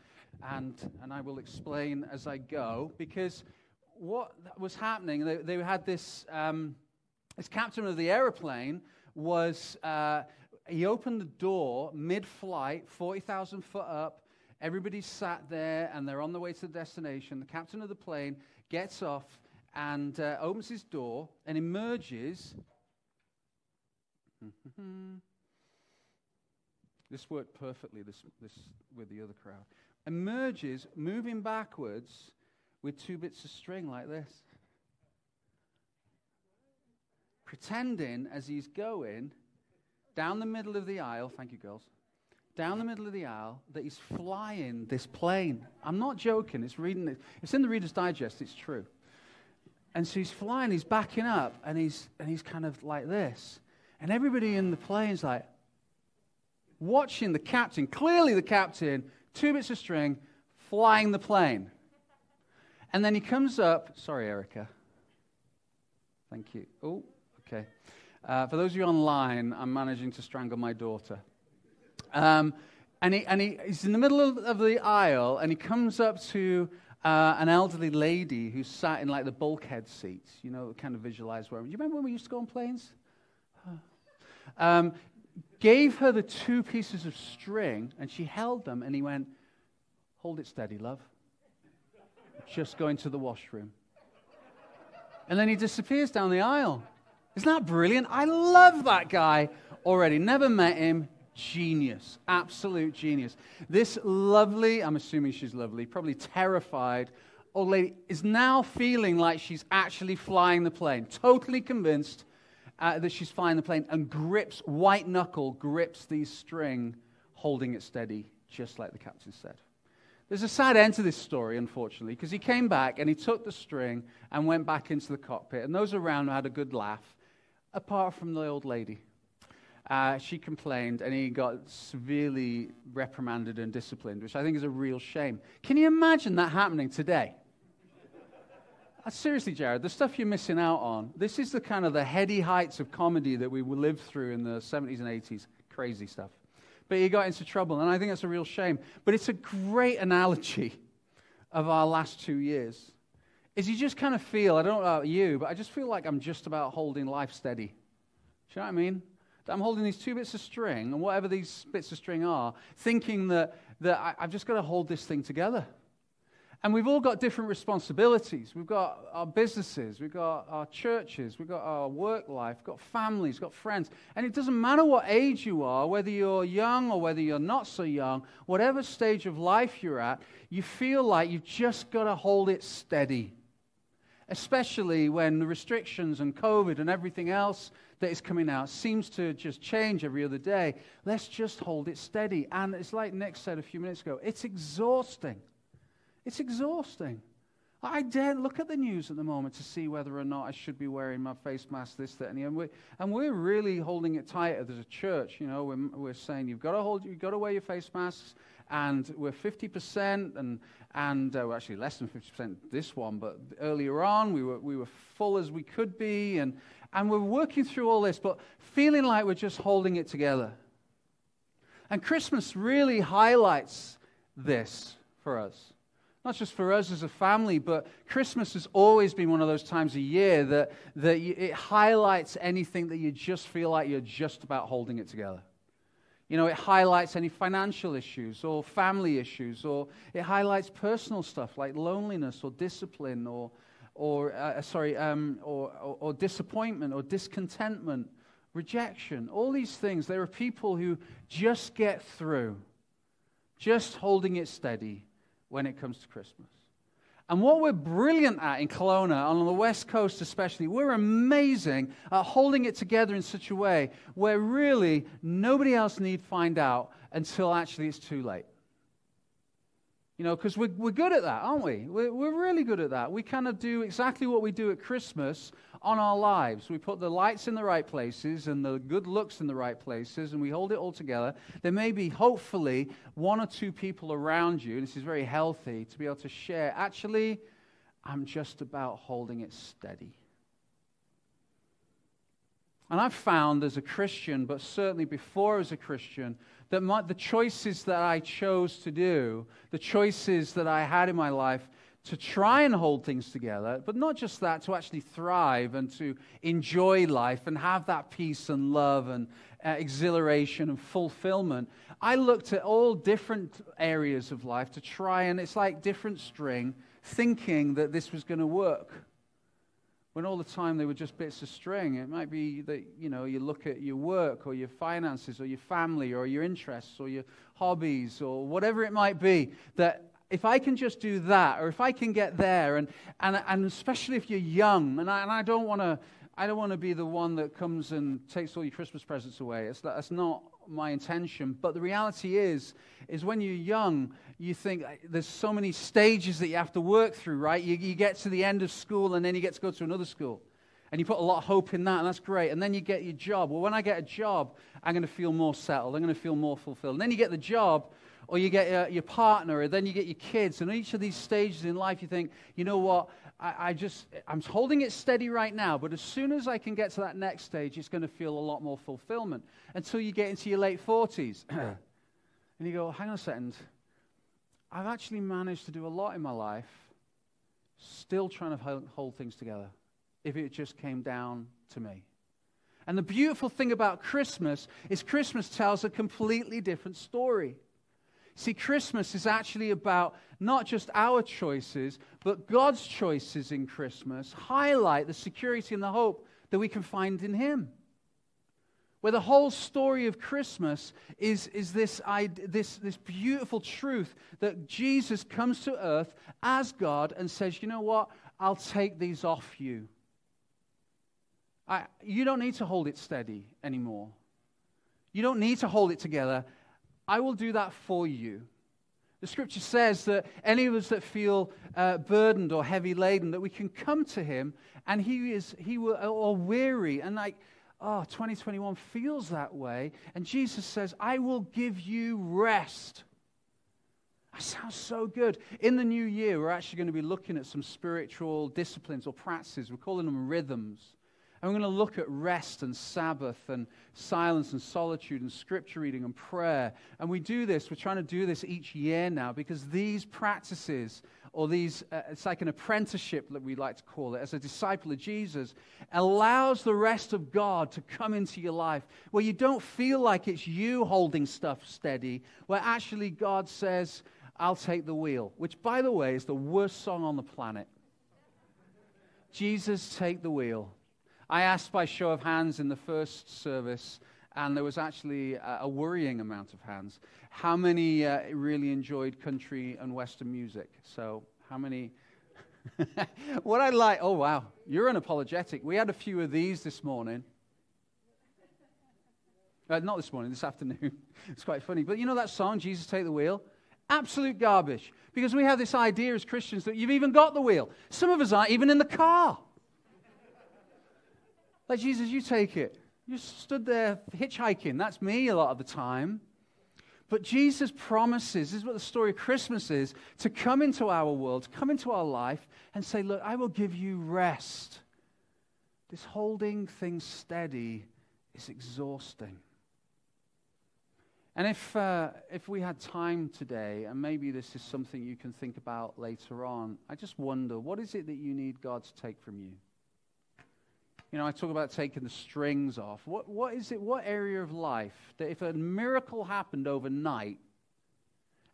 and, and I will explain as I go, because what was happening, they, they had this, um, this captain of the aeroplane was, uh, he opened the door mid-flight, 40,000 foot up, Everybody sat there and they're on the way to the destination. The captain of the plane gets off and uh, opens his door and emerges. This worked perfectly this, this, with the other crowd. Emerges, moving backwards with two bits of string like this. Pretending as he's going down the middle of the aisle, thank you, girls, down the middle of the aisle, that he's flying this plane. I'm not joking, it's, reading, it's in the Reader's Digest, it's true. And so he's flying, he's backing up, and he's, and he's kind of like this. And everybody in the plane's like watching the captain, clearly the captain, two bits of string, flying the plane. And then he comes up, sorry, Erica. Thank you. Oh, okay. Uh, for those of you online, I'm managing to strangle my daughter. Um, and he, and he, he's in the middle of, of the aisle, and he comes up to uh, an elderly lady who sat in like the bulkhead seats, you know, kind of visualize where. You remember when we used to go on planes? Um, gave her the two pieces of string, and she held them, and he went, Hold it steady, love. Just going to the washroom. And then he disappears down the aisle. Isn't that brilliant? I love that guy already. Never met him. Genius. Absolute genius. This lovely, I'm assuming she's lovely, probably terrified old lady is now feeling like she's actually flying the plane. Totally convinced uh, that she's flying the plane and grips, white knuckle, grips the string, holding it steady, just like the captain said. There's a sad end to this story, unfortunately, because he came back and he took the string and went back into the cockpit, and those around had a good laugh, apart from the old lady. Uh, she complained, and he got severely reprimanded and disciplined, which I think is a real shame. Can you imagine that happening today? Uh, seriously, Jared, the stuff you're missing out on, this is the kind of the heady heights of comedy that we lived through in the 70s and 80s. Crazy stuff. But he got into trouble, and I think that's a real shame. But it's a great analogy of our last two years. Is you just kind of feel, I don't know about you, but I just feel like I'm just about holding life steady. Do you know what I mean? That I'm holding these two bits of string, and whatever these bits of string are, thinking that, that I, I've just got to hold this thing together. And we've all got different responsibilities. We've got our businesses, we've got our churches, we've got our work life, we've got families, we've got friends. And it doesn't matter what age you are, whether you're young or whether you're not so young, whatever stage of life you're at, you feel like you've just got to hold it steady. Especially when the restrictions and COVID and everything else that is coming out seems to just change every other day. Let's just hold it steady. And it's like Nick said a few minutes ago it's exhausting. It's exhausting. I daren't look at the news at the moment to see whether or not I should be wearing my face mask, this, that, and the other. And we're really holding it tight as a church. You know, we're, we're saying you've got to hold, you've got to wear your face masks, and we're 50%, and and uh, we're actually less than 50% this one. But earlier on, we were we were full as we could be, and and we're working through all this, but feeling like we're just holding it together. And Christmas really highlights this for us. Not just for us as a family, but Christmas has always been one of those times a year that, that it highlights anything that you just feel like you're just about holding it together. You know, it highlights any financial issues or family issues, or it highlights personal stuff like loneliness or discipline or, or uh, sorry, um, or, or, or disappointment or discontentment, rejection. All these things, there are people who just get through, just holding it steady when it comes to Christmas. And what we're brilliant at in Kelowna, on the West Coast especially, we're amazing at holding it together in such a way where really nobody else need find out until actually it's too late. You know, because we're, we're good at that, aren't we? We're, we're really good at that. We kind of do exactly what we do at Christmas on our lives. We put the lights in the right places and the good looks in the right places, and we hold it all together. There may be, hopefully, one or two people around you, and this is very healthy, to be able to share. Actually, I'm just about holding it steady. And I've found as a Christian, but certainly before as a Christian, that my, the choices that I chose to do, the choices that I had in my life to try and hold things together, but not just that, to actually thrive and to enjoy life and have that peace and love and uh, exhilaration and fulfillment. I looked at all different areas of life to try and it's like different string, thinking that this was going to work. When all the time they were just bits of string. It might be that, you know, you look at your work or your finances or your family or your interests or your hobbies or whatever it might be, that if I can just do that or if I can get there, and, and, and especially if you're young, and I, and I don't want to. I don't want to be the one that comes and takes all your Christmas presents away. It's, that's not my intention. But the reality is, is when you're young, you think there's so many stages that you have to work through, right? You, you get to the end of school and then you get to go to another school. And you put a lot of hope in that, and that's great. And then you get your job. Well, when I get a job, I'm going to feel more settled. I'm going to feel more fulfilled. And then you get the job, or you get your, your partner, or then you get your kids. And each of these stages in life, you think, you know what? I, I, just, I'm holding it steady right now, but as soon as I can get to that next stage, it's going to feel a lot more fulfillment until you get into your late 40s. and you go, hang on a second. I've actually managed to do a lot in my life, still trying to hold things together, if it just came down to me. And the beautiful thing about Christmas is Christmas tells a completely different story. See, Christmas is actually about not just our choices, but God's choices in Christmas highlight the security and the hope that we can find in Him. Where the whole story of Christmas is, is this, this, this beautiful truth that Jesus comes to earth as God and says, You know what? I'll take these off you. I, you don't need to hold it steady anymore. You don't need to hold it together. I will do that for you. The scripture says that any of us that feel uh, burdened or heavy laden, that we can come to him and he is, he will, or weary. And like, oh, 2021 feels that way. And Jesus says, I will give you rest. That sounds so good. In the new year, we're actually going to be looking at some spiritual disciplines or practices. We're calling them rhythms. And we're going to look at rest and Sabbath and silence and solitude and scripture reading and prayer. And we do this, we're trying to do this each year now because these practices, or these, uh, it's like an apprenticeship that we like to call it, as a disciple of Jesus, allows the rest of God to come into your life where you don't feel like it's you holding stuff steady, where actually God says, I'll take the wheel, which, by the way, is the worst song on the planet. Jesus, take the wheel. I asked by show of hands in the first service, and there was actually a, a worrying amount of hands. How many uh, really enjoyed country and Western music? So, how many? what I like, oh wow, you're unapologetic. We had a few of these this morning. Uh, not this morning, this afternoon. it's quite funny. But you know that song, Jesus Take the Wheel? Absolute garbage. Because we have this idea as Christians that you've even got the wheel. Some of us aren't even in the car. Like, Jesus, you take it. You stood there hitchhiking. That's me a lot of the time. But Jesus promises, this is what the story of Christmas is, to come into our world, come into our life and say, Look, I will give you rest. This holding things steady is exhausting. And if, uh, if we had time today, and maybe this is something you can think about later on, I just wonder what is it that you need God to take from you? You know, I talk about taking the strings off. What, what is it, what area of life that if a miracle happened overnight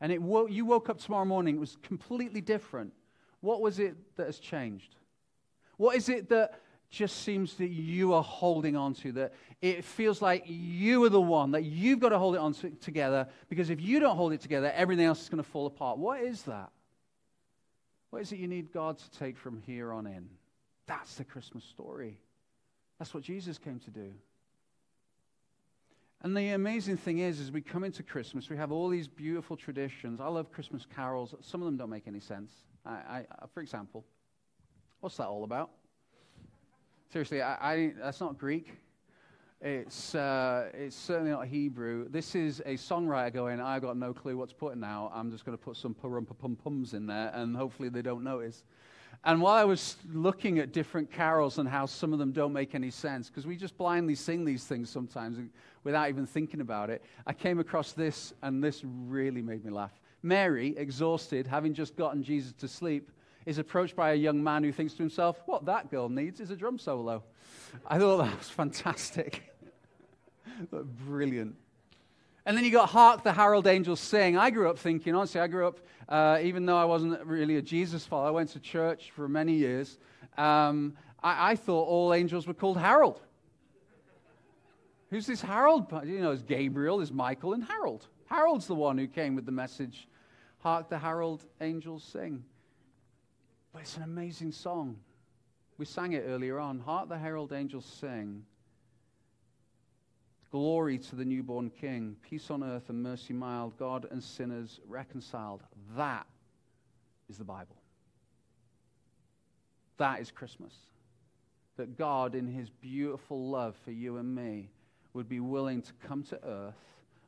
and it wo- you woke up tomorrow morning, it was completely different, what was it that has changed? What is it that just seems that you are holding on to, that it feels like you are the one, that you've got to hold it on to, together, because if you don't hold it together, everything else is going to fall apart. What is that? What is it you need God to take from here on in? That's the Christmas story. That's what Jesus came to do. And the amazing thing is, as we come into Christmas, we have all these beautiful traditions. I love Christmas carols. Some of them don't make any sense. I, I, for example, what's that all about? Seriously, I, that's not Greek. It's, uh, it's certainly not Hebrew. This is a songwriter going, I've got no clue what's put now. I'm just going to put some pum pums in there, and hopefully they don't notice. And while I was looking at different carols and how some of them don't make any sense, because we just blindly sing these things sometimes without even thinking about it, I came across this, and this really made me laugh. Mary, exhausted, having just gotten Jesus to sleep, is approached by a young man who thinks to himself, What that girl needs is a drum solo. I thought that was fantastic. Brilliant. And then you got Hark the Herald Angels Sing. I grew up thinking, honestly, I grew up, uh, even though I wasn't really a Jesus follower, I went to church for many years. Um, I, I thought all angels were called Harold. Who's this Harold? You know, it's Gabriel, it's Michael, and Harold. Harold's the one who came with the message, Hark the Herald Angels Sing. But it's an amazing song. We sang it earlier on. Hark the Herald Angels Sing. Glory to the newborn King, peace on earth and mercy mild, God and sinners reconciled. That is the Bible. That is Christmas. That God, in his beautiful love for you and me, would be willing to come to earth,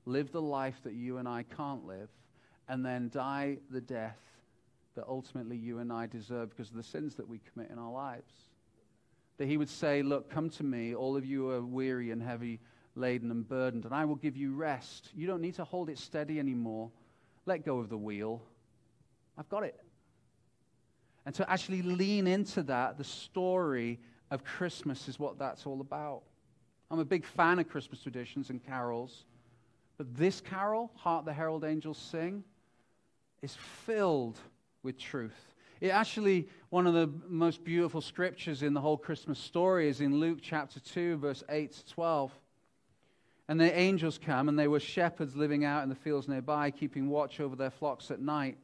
live the life that you and I can't live, and then die the death that ultimately you and I deserve because of the sins that we commit in our lives. That he would say, Look, come to me, all of you are weary and heavy laden and burdened, and I will give you rest. You don't need to hold it steady anymore. Let go of the wheel. I've got it. And to actually lean into that, the story of Christmas is what that's all about. I'm a big fan of Christmas traditions and carols. But this carol, Hark the Herald Angels Sing, is filled with truth. It actually, one of the most beautiful scriptures in the whole Christmas story is in Luke chapter 2, verse 8 to 12. And the angels come, and they were shepherds living out in the fields nearby, keeping watch over their flocks at night.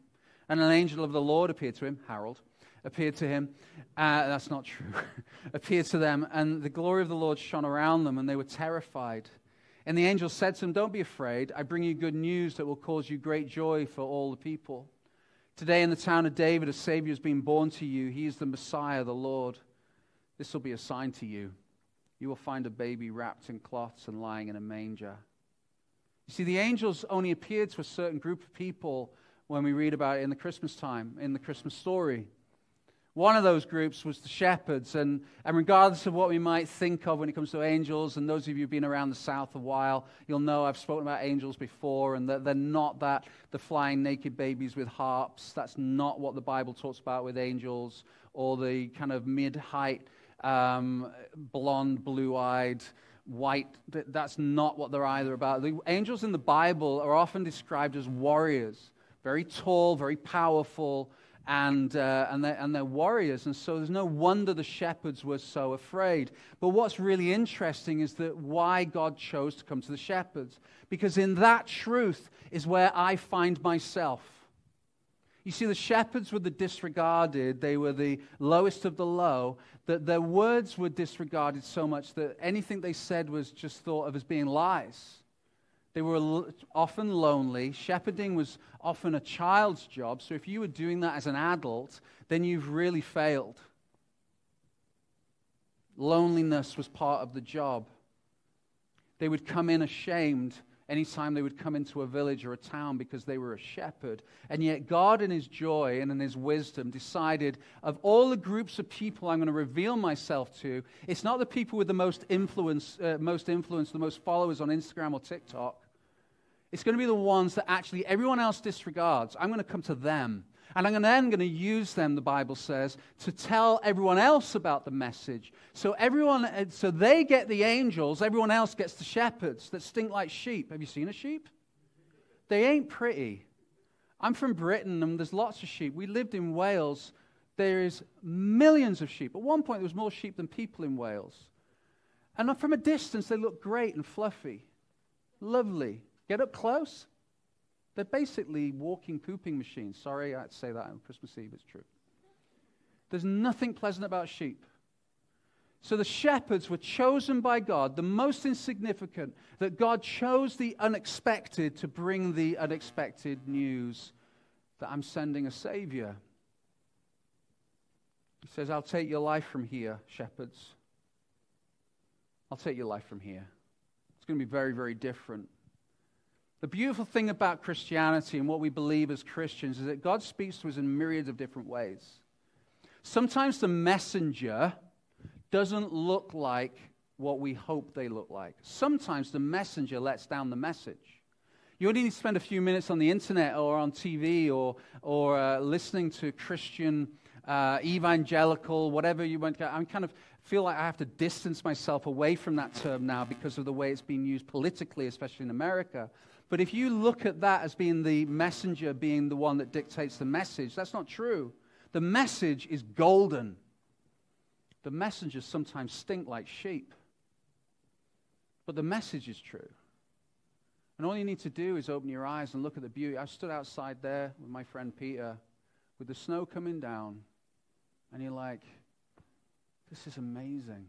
And an angel of the Lord appeared to him, Harold, appeared to him. Uh, that's not true. appeared to them, and the glory of the Lord shone around them, and they were terrified. And the angel said to them, Don't be afraid. I bring you good news that will cause you great joy for all the people. Today in the town of David, a Savior has been born to you. He is the Messiah, the Lord. This will be a sign to you you will find a baby wrapped in cloths and lying in a manger. You see, the angels only appeared to a certain group of people when we read about it in the Christmas time, in the Christmas story. One of those groups was the shepherds, and, and regardless of what we might think of when it comes to angels, and those of you who've been around the South a while, you'll know I've spoken about angels before, and that they're not that the flying naked babies with harps. That's not what the Bible talks about with angels, or the kind of mid height um, blonde, blue eyed, white. That's not what they're either about. The angels in the Bible are often described as warriors, very tall, very powerful, and, uh, and, they're, and they're warriors. And so there's no wonder the shepherds were so afraid. But what's really interesting is that why God chose to come to the shepherds. Because in that truth is where I find myself. You see, the shepherds were the disregarded, they were the lowest of the low, that their words were disregarded so much that anything they said was just thought of as being lies. They were often lonely. Shepherding was often a child's job, so if you were doing that as an adult, then you've really failed. Loneliness was part of the job. They would come in ashamed anytime they would come into a village or a town because they were a shepherd. And yet, God, in His joy and in His wisdom, decided of all the groups of people I'm going to reveal myself to, it's not the people with the most influence, uh, most influence, the most followers on Instagram or TikTok. It's going to be the ones that actually everyone else disregards. I'm going to come to them and I'm then going to use them, the Bible says, to tell everyone else about the message. So everyone, uh, so they get the angels, everyone else gets the shepherds that stink like sheep. Have you seen a sheep? They ain't pretty. I'm from Britain and there's lots of sheep. We lived in Wales. There is millions of sheep. At one point, there was more sheep than people in Wales. And from a distance, they look great and fluffy. Lovely. Get up close, they're basically walking pooping machines. Sorry, I had to say that on Christmas Eve, it's true. There's nothing pleasant about sheep. So the shepherds were chosen by God, the most insignificant, that God chose the unexpected to bring the unexpected news that I'm sending a Savior. He says, I'll take your life from here, shepherds. I'll take your life from here. It's going to be very, very different. The beautiful thing about Christianity and what we believe as Christians is that God speaks to us in myriads of different ways. Sometimes the messenger doesn't look like what we hope they look like. Sometimes the messenger lets down the message. You only need to spend a few minutes on the internet or on TV or, or uh, listening to Christian, uh, evangelical, whatever you want. I kind of feel like I have to distance myself away from that term now because of the way it's being used politically, especially in America. But if you look at that as being the messenger, being the one that dictates the message, that's not true. The message is golden. the messengers sometimes stink like sheep. But the message is true. And all you need to do is open your eyes and look at the beauty. I stood outside there with my friend Peter with the snow coming down, and you're like, this is amazing.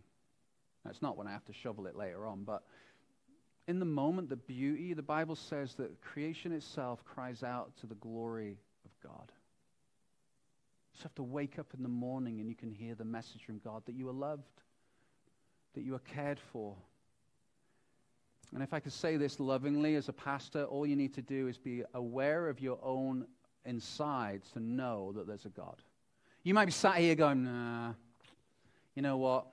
That's not when I have to shovel it later on, but in the moment, the beauty, the Bible says that creation itself cries out to the glory of God. You have to wake up in the morning and you can hear the message from God that you are loved, that you are cared for. And if I could say this lovingly as a pastor, all you need to do is be aware of your own insides to know that there's a God. You might be sat here going, nah, you know what?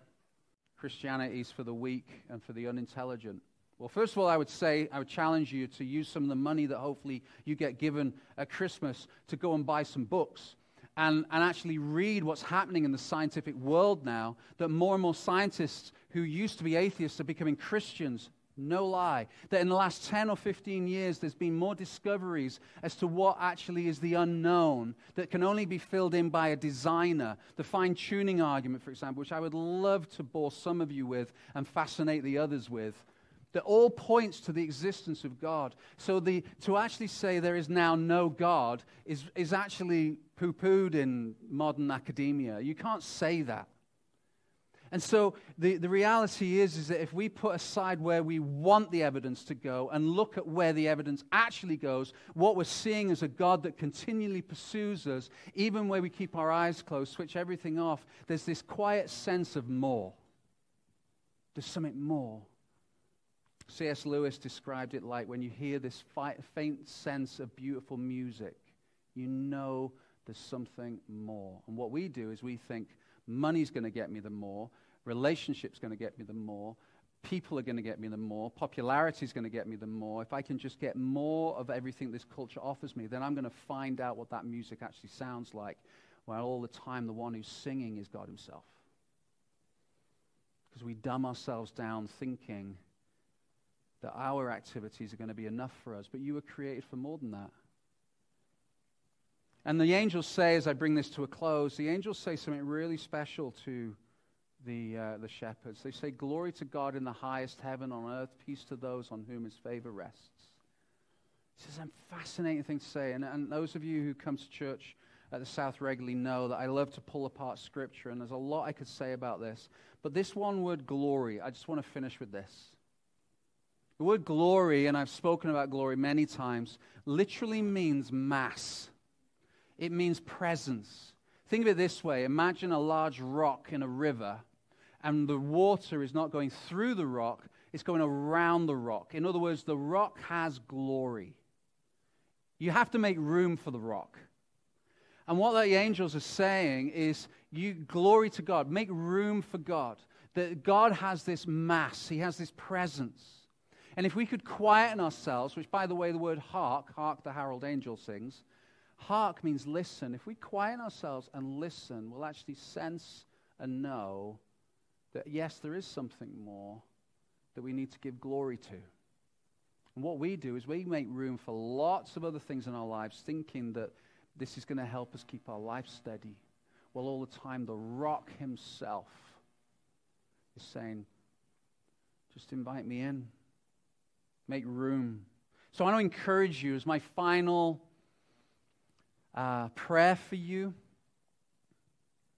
Christianity is for the weak and for the unintelligent. Well, first of all, I would say, I would challenge you to use some of the money that hopefully you get given at Christmas to go and buy some books and, and actually read what's happening in the scientific world now. That more and more scientists who used to be atheists are becoming Christians. No lie. That in the last 10 or 15 years, there's been more discoveries as to what actually is the unknown that can only be filled in by a designer. The fine tuning argument, for example, which I would love to bore some of you with and fascinate the others with that all points to the existence of God. So the, to actually say there is now no God is, is actually poo pooed in modern academia. You can't say that. And so the, the reality is, is that if we put aside where we want the evidence to go and look at where the evidence actually goes, what we're seeing is a God that continually pursues us, even where we keep our eyes closed, switch everything off, there's this quiet sense of more. There's something more. C.S. Lewis described it like when you hear this faint sense of beautiful music, you know there's something more. And what we do is we think money's going to get me the more, relationship's going to get me the more, people are going to get me the more, popularity is going to get me the more. If I can just get more of everything this culture offers me, then I'm going to find out what that music actually sounds like. While all the time, the one who's singing is God Himself. Because we dumb ourselves down thinking that our activities are going to be enough for us, but you were created for more than that. And the angels say, as I bring this to a close, the angels say something really special to the, uh, the shepherds. They say, Glory to God in the highest heaven, on earth, peace to those on whom his favor rests. This is a fascinating thing to say. And, and those of you who come to church at the South regularly know that I love to pull apart Scripture, and there's a lot I could say about this. But this one word, glory, I just want to finish with this. The word glory, and I've spoken about glory many times, literally means mass. It means presence. Think of it this way imagine a large rock in a river, and the water is not going through the rock, it's going around the rock. In other words, the rock has glory. You have to make room for the rock. And what the angels are saying is, you glory to God, make room for God. That God has this mass, He has this presence. And if we could quieten ourselves, which, by the way, the word hark, hark the Herald Angel sings, hark means listen. If we quieten ourselves and listen, we'll actually sense and know that, yes, there is something more that we need to give glory to. And what we do is we make room for lots of other things in our lives, thinking that this is going to help us keep our life steady. Well, all the time, the rock himself is saying, just invite me in. Make room. So I want to encourage you as my final uh, prayer for you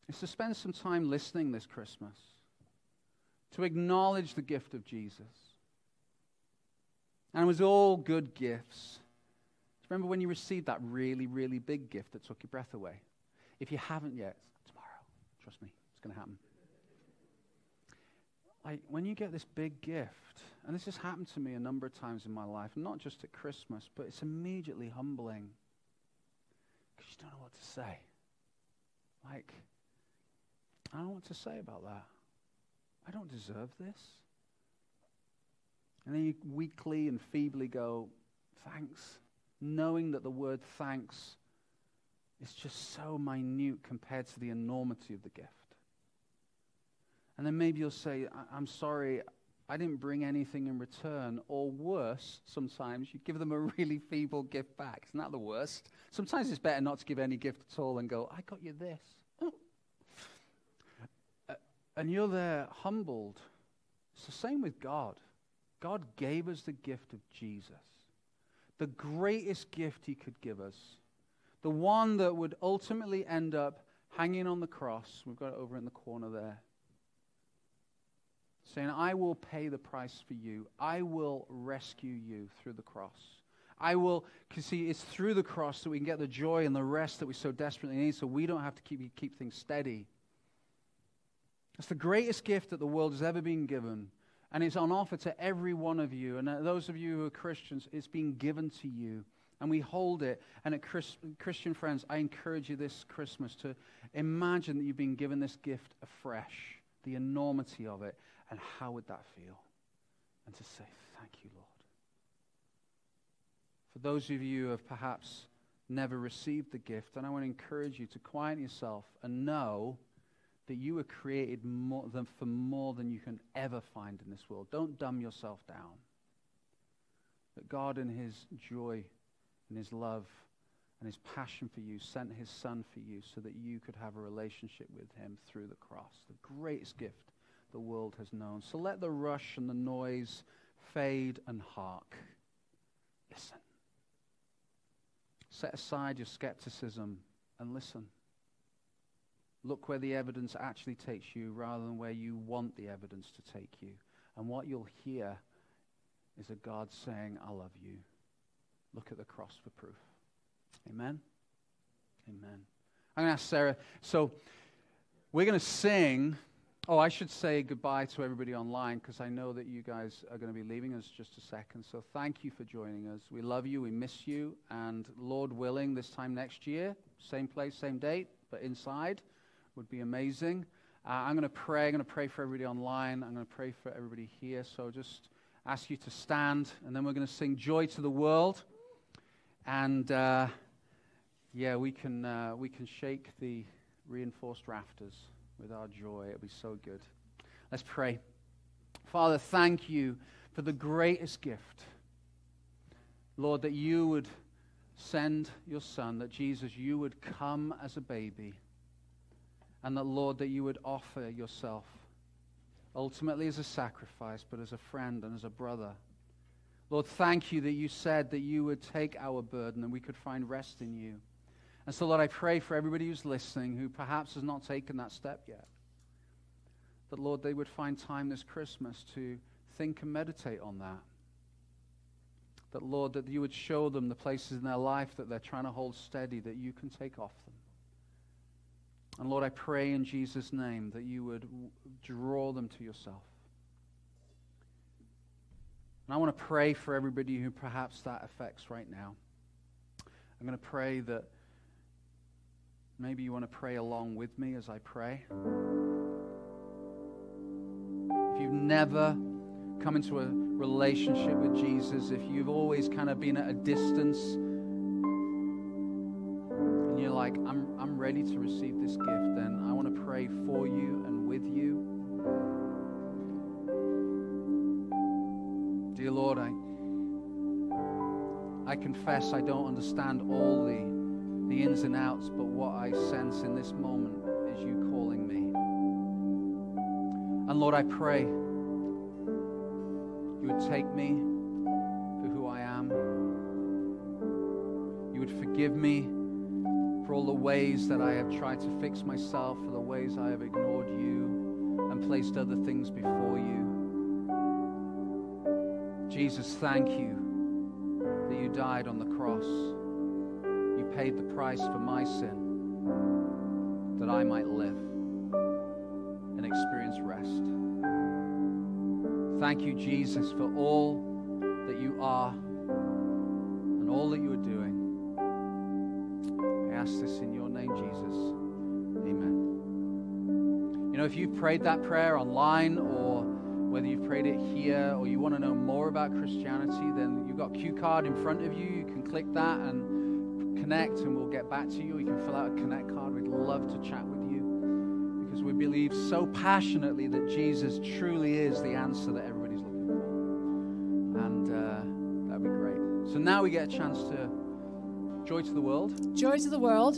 is to spend some time listening this Christmas, to acknowledge the gift of Jesus. And it was all good gifts. Remember when you received that really, really big gift that took your breath away? If you haven't yet, tomorrow. Trust me, it's going to happen. Like when you get this big gift, and this has happened to me a number of times in my life, not just at Christmas, but it's immediately humbling because you don't know what to say. Like, I don't know what to say about that. I don't deserve this. And then you weakly and feebly go, thanks, knowing that the word thanks is just so minute compared to the enormity of the gift. And then maybe you'll say, I'm sorry, I didn't bring anything in return. Or worse, sometimes you give them a really feeble gift back. Isn't that the worst? Sometimes it's better not to give any gift at all and go, I got you this. Uh, and you're there humbled, it's the same with God. God gave us the gift of Jesus, the greatest gift He could give us, the one that would ultimately end up hanging on the cross. We've got it over in the corner there. Saying, I will pay the price for you. I will rescue you through the cross. I will, because see, it's through the cross that we can get the joy and the rest that we so desperately need so we don't have to keep, keep things steady. It's the greatest gift that the world has ever been given. And it's on offer to every one of you. And uh, those of you who are Christians, it's been given to you. And we hold it. And at Chris, Christian friends, I encourage you this Christmas to imagine that you've been given this gift afresh, the enormity of it. And how would that feel? And to say, Thank you, Lord. For those of you who have perhaps never received the gift, and I want to encourage you to quiet yourself and know that you were created more than, for more than you can ever find in this world. Don't dumb yourself down. That God, in His joy and His love and His passion for you, sent His Son for you so that you could have a relationship with Him through the cross. The greatest gift the world has known. So let the rush and the noise fade and hark. Listen. Set aside your skepticism and listen. Look where the evidence actually takes you rather than where you want the evidence to take you. And what you'll hear is a God saying, I love you. Look at the cross for proof. Amen? Amen. I'm going to ask Sarah. So we're going to sing. Oh, I should say goodbye to everybody online because I know that you guys are going to be leaving us just a second. So thank you for joining us. We love you. We miss you. And Lord willing, this time next year, same place, same date, but inside would be amazing. Uh, I'm going to pray. I'm going to pray for everybody online. I'm going to pray for everybody here. So just ask you to stand, and then we're going to sing Joy to the World. And uh, yeah, we can, uh, we can shake the reinforced rafters with our joy. It'll be so good. Let's pray. Father, thank you for the greatest gift. Lord, that you would send your son, that Jesus, you would come as a baby, and that, Lord, that you would offer yourself ultimately as a sacrifice, but as a friend and as a brother. Lord, thank you that you said that you would take our burden and we could find rest in you. And so, Lord, I pray for everybody who's listening who perhaps has not taken that step yet, that, Lord, they would find time this Christmas to think and meditate on that. That, Lord, that you would show them the places in their life that they're trying to hold steady that you can take off them. And, Lord, I pray in Jesus' name that you would draw them to yourself. And I want to pray for everybody who perhaps that affects right now. I'm going to pray that maybe you want to pray along with me as I pray. If you've never come into a relationship with Jesus, if you've always kind of been at a distance and you're like, I'm, I'm ready to receive this gift, then I want to pray for you and with you. Dear Lord, I, I confess I don't understand all the, the ins and outs, but what I sense in this moment is you calling me. And Lord, I pray you would take me for who I am. You would forgive me for all the ways that I have tried to fix myself, for the ways I have ignored you and placed other things before you. Jesus, thank you that you died on the cross. Paid the price for my sin that I might live and experience rest. Thank you, Jesus, for all that you are and all that you are doing. I ask this in your name, Jesus. Amen. You know, if you've prayed that prayer online or whether you've prayed it here or you want to know more about Christianity, then you've got a cue card in front of you. You can click that and connect, and we'll get back to you. You can fill out a connect card. We'd love to chat with you because we believe so passionately that Jesus truly is the answer that everybody's looking for. And uh, that'd be great. So now we get a chance to joy to the world. Joy to the world.